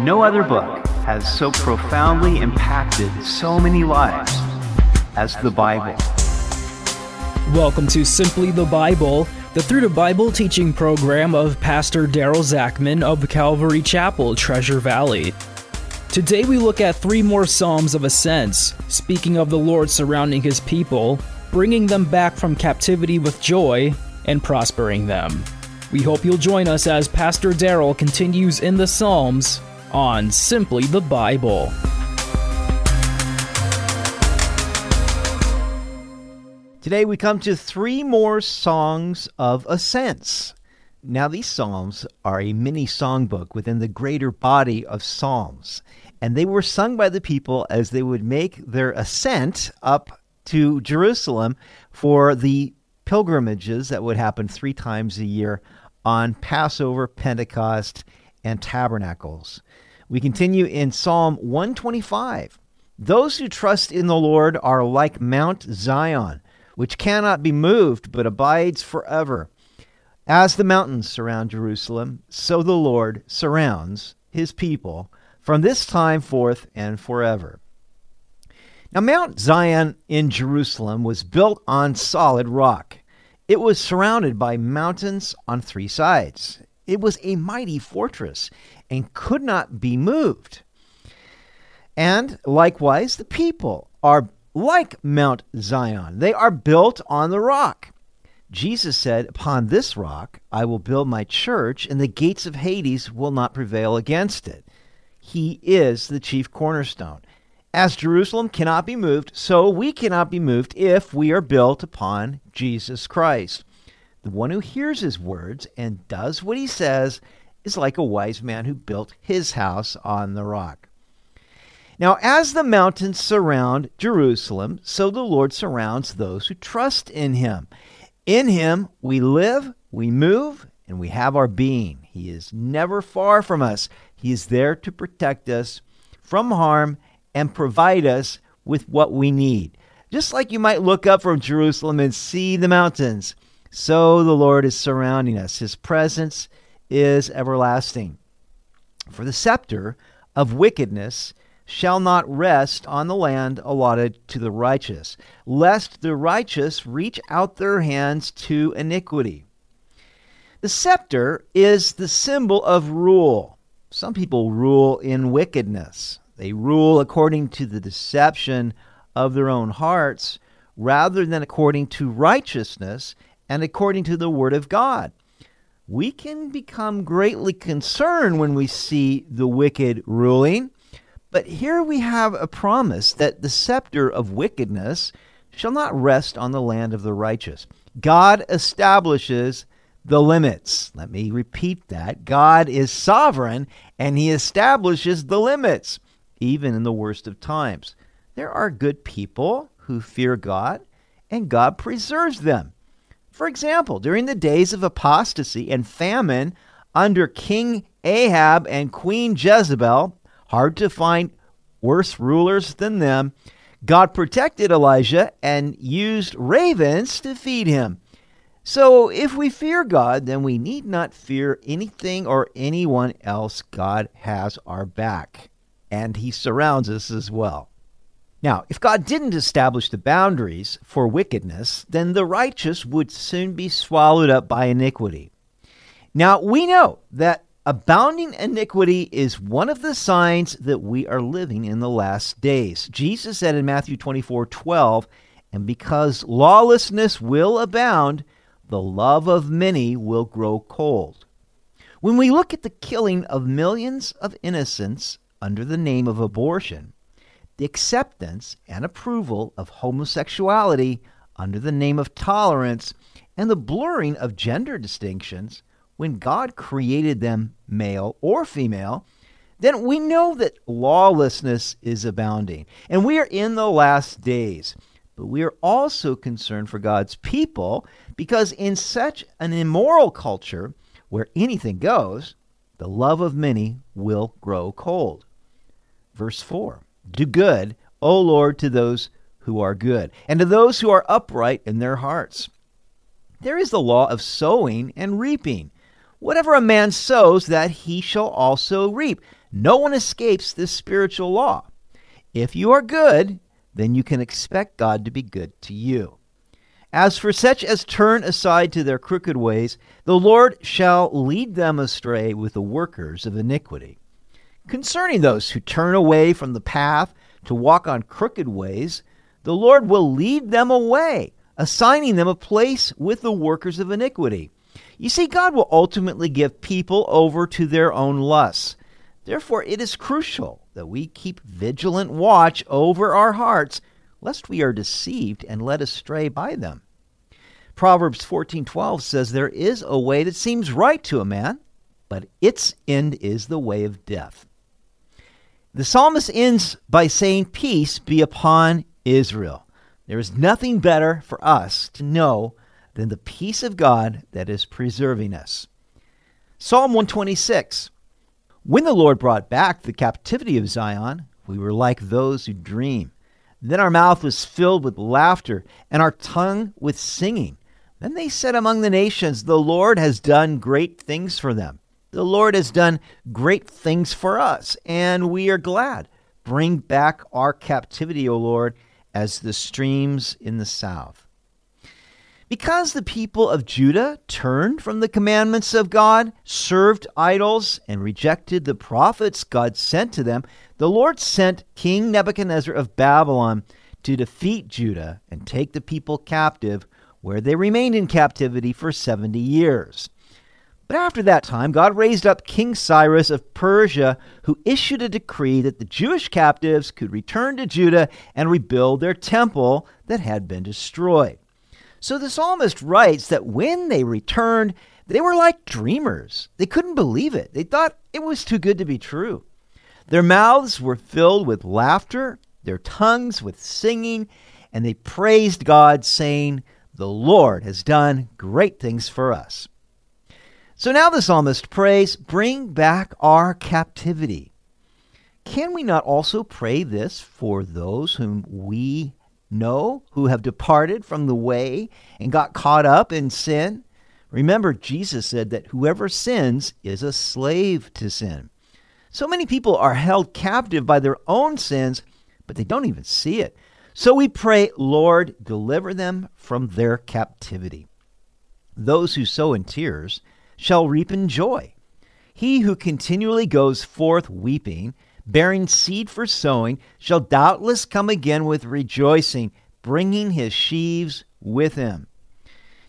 No other book has so profoundly impacted so many lives as the Bible. Welcome to Simply the Bible, the Through the Bible teaching program of Pastor Daryl Zachman of Calvary Chapel, Treasure Valley. Today we look at three more Psalms of Ascents, speaking of the Lord surrounding his people, bringing them back from captivity with joy, and prospering them. We hope you'll join us as Pastor Daryl continues in the Psalms on Simply the Bible. Today we come to three more songs of ascents. Now, these psalms are a mini songbook within the greater body of psalms, and they were sung by the people as they would make their ascent up to Jerusalem for the pilgrimages that would happen three times a year on Passover, Pentecost, and Tabernacles. We continue in Psalm 125. Those who trust in the Lord are like Mount Zion, which cannot be moved but abides forever. As the mountains surround Jerusalem, so the Lord surrounds his people from this time forth and forever. Now, Mount Zion in Jerusalem was built on solid rock. It was surrounded by mountains on three sides. It was a mighty fortress and could not be moved. And likewise, the people are like Mount Zion. They are built on the rock. Jesus said, Upon this rock I will build my church, and the gates of Hades will not prevail against it. He is the chief cornerstone. As Jerusalem cannot be moved, so we cannot be moved if we are built upon Jesus Christ. The one who hears his words and does what he says is like a wise man who built his house on the rock. Now, as the mountains surround Jerusalem, so the Lord surrounds those who trust in him. In him we live, we move, and we have our being. He is never far from us. He is there to protect us from harm and provide us with what we need. Just like you might look up from Jerusalem and see the mountains, so the Lord is surrounding us. His presence is everlasting. For the scepter of wickedness shall not rest on the land allotted to the righteous, lest the righteous reach out their hands to iniquity. The scepter is the symbol of rule. Some people rule in wickedness. They rule according to the deception of their own hearts rather than according to righteousness and according to the Word of God we can become greatly concerned when we see the wicked ruling. But here we have a promise that the scepter of wickedness shall not rest on the land of the righteous. God establishes the limits. Let me repeat that. God is sovereign and he establishes the limits, even in the worst of times. There are good people who fear God, and God preserves them. For example, during the days of apostasy and famine under King Ahab and Queen Jezebel, hard to find worse rulers than them, God protected Elijah and used ravens to feed him. So, if we fear God, then we need not fear anything or anyone else. God has our back, and He surrounds us as well. Now, if God didn't establish the boundaries for wickedness, then the righteous would soon be swallowed up by iniquity. Now, we know that abounding iniquity is one of the signs that we are living in the last days. Jesus said in Matthew 24 12, and because lawlessness will abound, the love of many will grow cold. When we look at the killing of millions of innocents under the name of abortion, the acceptance and approval of homosexuality under the name of tolerance, and the blurring of gender distinctions when God created them male or female, then we know that lawlessness is abounding. And we are in the last days. But we are also concerned for God's people because in such an immoral culture where anything goes, the love of many will grow cold. Verse 4 do good, O Lord, to those who are good, and to those who are upright in their hearts. There is the law of sowing and reaping. Whatever a man sows, that he shall also reap. No one escapes this spiritual law. If you are good, then you can expect God to be good to you. As for such as turn aside to their crooked ways, the Lord shall lead them astray with the workers of iniquity. Concerning those who turn away from the path to walk on crooked ways, the Lord will lead them away, assigning them a place with the workers of iniquity. You see, God will ultimately give people over to their own lusts. Therefore, it is crucial that we keep vigilant watch over our hearts, lest we are deceived and led astray by them. Proverbs 14:12 says there is a way that seems right to a man, but its end is the way of death. The psalmist ends by saying, Peace be upon Israel. There is nothing better for us to know than the peace of God that is preserving us. Psalm 126 When the Lord brought back the captivity of Zion, we were like those who dream. Then our mouth was filled with laughter, and our tongue with singing. Then they said among the nations, The Lord has done great things for them. The Lord has done great things for us, and we are glad. Bring back our captivity, O Lord, as the streams in the south. Because the people of Judah turned from the commandments of God, served idols, and rejected the prophets God sent to them, the Lord sent King Nebuchadnezzar of Babylon to defeat Judah and take the people captive, where they remained in captivity for 70 years. But after that time, God raised up King Cyrus of Persia, who issued a decree that the Jewish captives could return to Judah and rebuild their temple that had been destroyed. So the psalmist writes that when they returned, they were like dreamers. They couldn't believe it. They thought it was too good to be true. Their mouths were filled with laughter, their tongues with singing, and they praised God, saying, The Lord has done great things for us. So now the psalmist prays, Bring back our captivity. Can we not also pray this for those whom we know who have departed from the way and got caught up in sin? Remember, Jesus said that whoever sins is a slave to sin. So many people are held captive by their own sins, but they don't even see it. So we pray, Lord, deliver them from their captivity. Those who sow in tears shall reap in joy. He who continually goes forth weeping, bearing seed for sowing, shall doubtless come again with rejoicing, bringing his sheaves with him.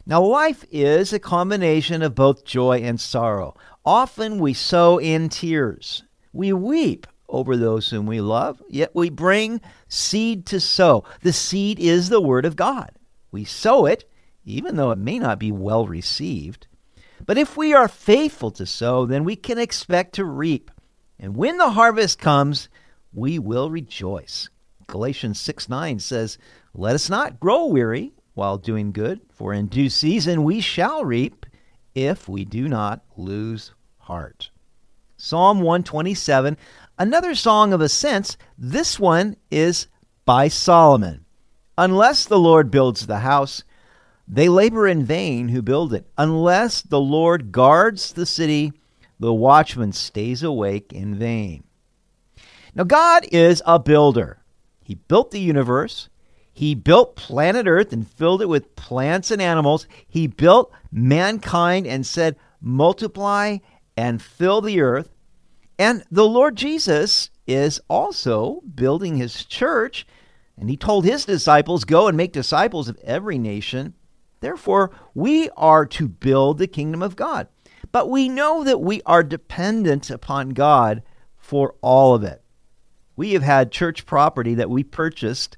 Now, life is a combination of both joy and sorrow. Often we sow in tears. We weep over those whom we love, yet we bring seed to sow. The seed is the Word of God. We sow it, even though it may not be well received. But if we are faithful to sow, then we can expect to reap. And when the harvest comes, we will rejoice. Galatians 6 9 says, Let us not grow weary while doing good, for in due season we shall reap if we do not lose heart. Psalm 127, another song of ascents. This one is by Solomon. Unless the Lord builds the house, they labor in vain who build it. Unless the Lord guards the city, the watchman stays awake in vain. Now, God is a builder. He built the universe. He built planet Earth and filled it with plants and animals. He built mankind and said, Multiply and fill the earth. And the Lord Jesus is also building his church. And he told his disciples, Go and make disciples of every nation Therefore, we are to build the kingdom of God. But we know that we are dependent upon God for all of it. We have had church property that we purchased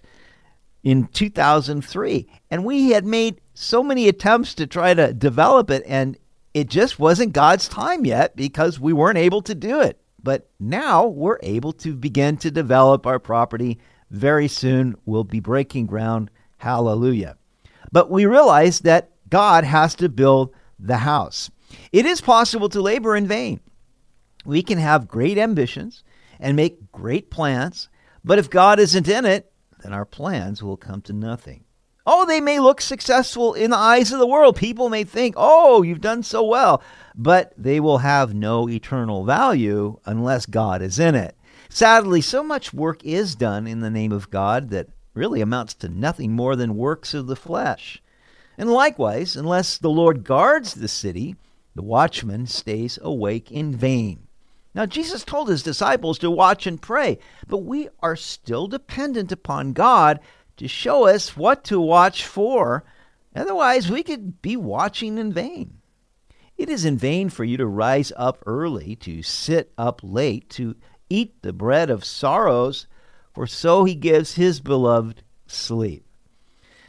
in 2003, and we had made so many attempts to try to develop it, and it just wasn't God's time yet because we weren't able to do it. But now we're able to begin to develop our property. Very soon we'll be breaking ground. Hallelujah. But we realize that God has to build the house. It is possible to labor in vain. We can have great ambitions and make great plans, but if God isn't in it, then our plans will come to nothing. Oh, they may look successful in the eyes of the world. People may think, oh, you've done so well, but they will have no eternal value unless God is in it. Sadly, so much work is done in the name of God that really amounts to nothing more than works of the flesh. And likewise, unless the Lord guards the city, the watchman stays awake in vain. Now, Jesus told his disciples to watch and pray, but we are still dependent upon God to show us what to watch for. Otherwise, we could be watching in vain. It is in vain for you to rise up early, to sit up late, to eat the bread of sorrows, for so he gives his beloved sleep.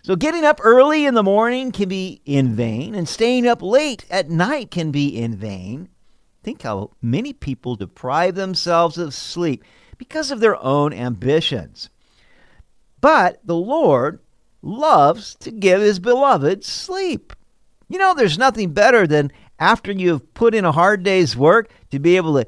So, getting up early in the morning can be in vain, and staying up late at night can be in vain. Think how many people deprive themselves of sleep because of their own ambitions. But the Lord loves to give his beloved sleep. You know, there's nothing better than after you've put in a hard day's work to be able to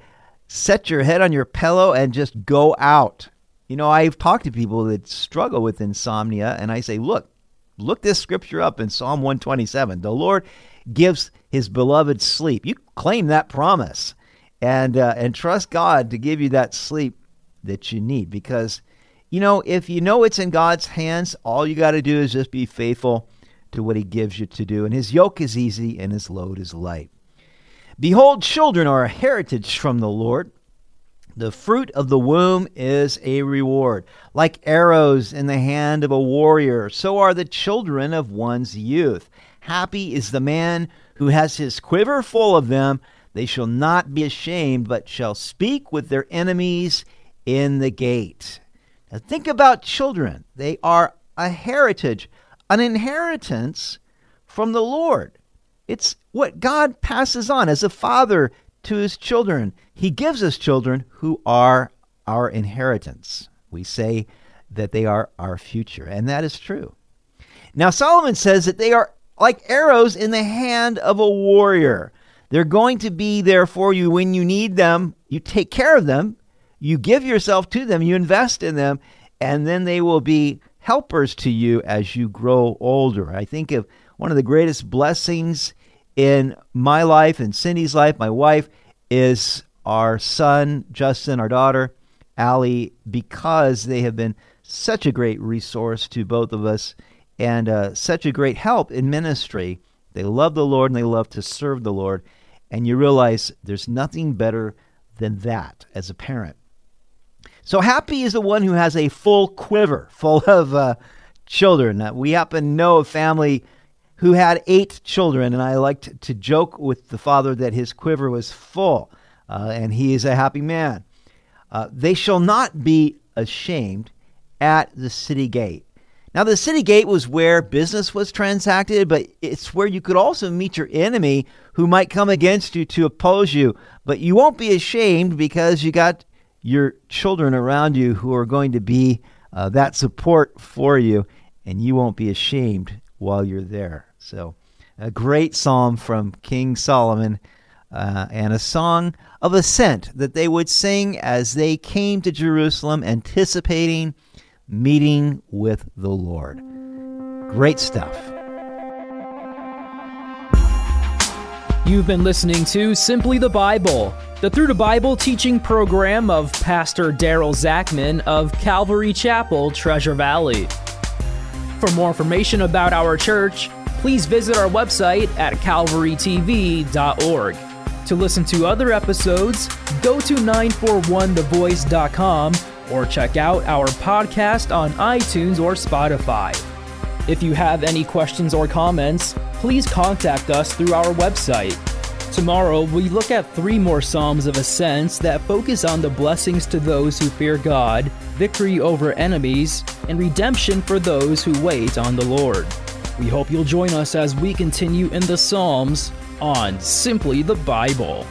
set your head on your pillow and just go out. You know, I've talked to people that struggle with insomnia, and I say, look, look this scripture up in Psalm 127. The Lord gives his beloved sleep. You claim that promise and, uh, and trust God to give you that sleep that you need because, you know, if you know it's in God's hands, all you got to do is just be faithful to what he gives you to do. And his yoke is easy and his load is light. Behold, children are a heritage from the Lord. The fruit of the womb is a reward. Like arrows in the hand of a warrior, so are the children of one's youth. Happy is the man who has his quiver full of them. They shall not be ashamed, but shall speak with their enemies in the gate. Now think about children. They are a heritage, an inheritance from the Lord. It's what God passes on as a father to his children. He gives us children who are our inheritance. We say that they are our future, and that is true. Now, Solomon says that they are like arrows in the hand of a warrior. They're going to be there for you when you need them. You take care of them, you give yourself to them, you invest in them, and then they will be helpers to you as you grow older. I think of one of the greatest blessings in my life and Cindy's life, my wife, is our son, Justin, our daughter, Allie, because they have been such a great resource to both of us and uh, such a great help in ministry. They love the Lord and they love to serve the Lord. And you realize there's nothing better than that as a parent. So happy is the one who has a full quiver full of uh, children. Uh, we happen to know a family who had eight children, and I liked to joke with the father that his quiver was full, uh, and he is a happy man. Uh, they shall not be ashamed at the city gate. Now, the city gate was where business was transacted, but it's where you could also meet your enemy who might come against you to oppose you. But you won't be ashamed because you got your children around you who are going to be uh, that support for you, and you won't be ashamed while you're there. So, a great psalm from King Solomon uh, and a song of ascent that they would sing as they came to Jerusalem, anticipating meeting with the Lord. Great stuff. You've been listening to Simply the Bible, the Through the Bible teaching program of Pastor Daryl Zachman of Calvary Chapel, Treasure Valley. For more information about our church, please visit our website at calvarytv.org. To listen to other episodes, go to 941thevoice.com or check out our podcast on iTunes or Spotify. If you have any questions or comments, please contact us through our website. Tomorrow, we look at three more Psalms of Ascents that focus on the blessings to those who fear God victory over enemies, and redemption for those who wait on the Lord. We hope you'll join us as we continue in the Psalms on Simply the Bible.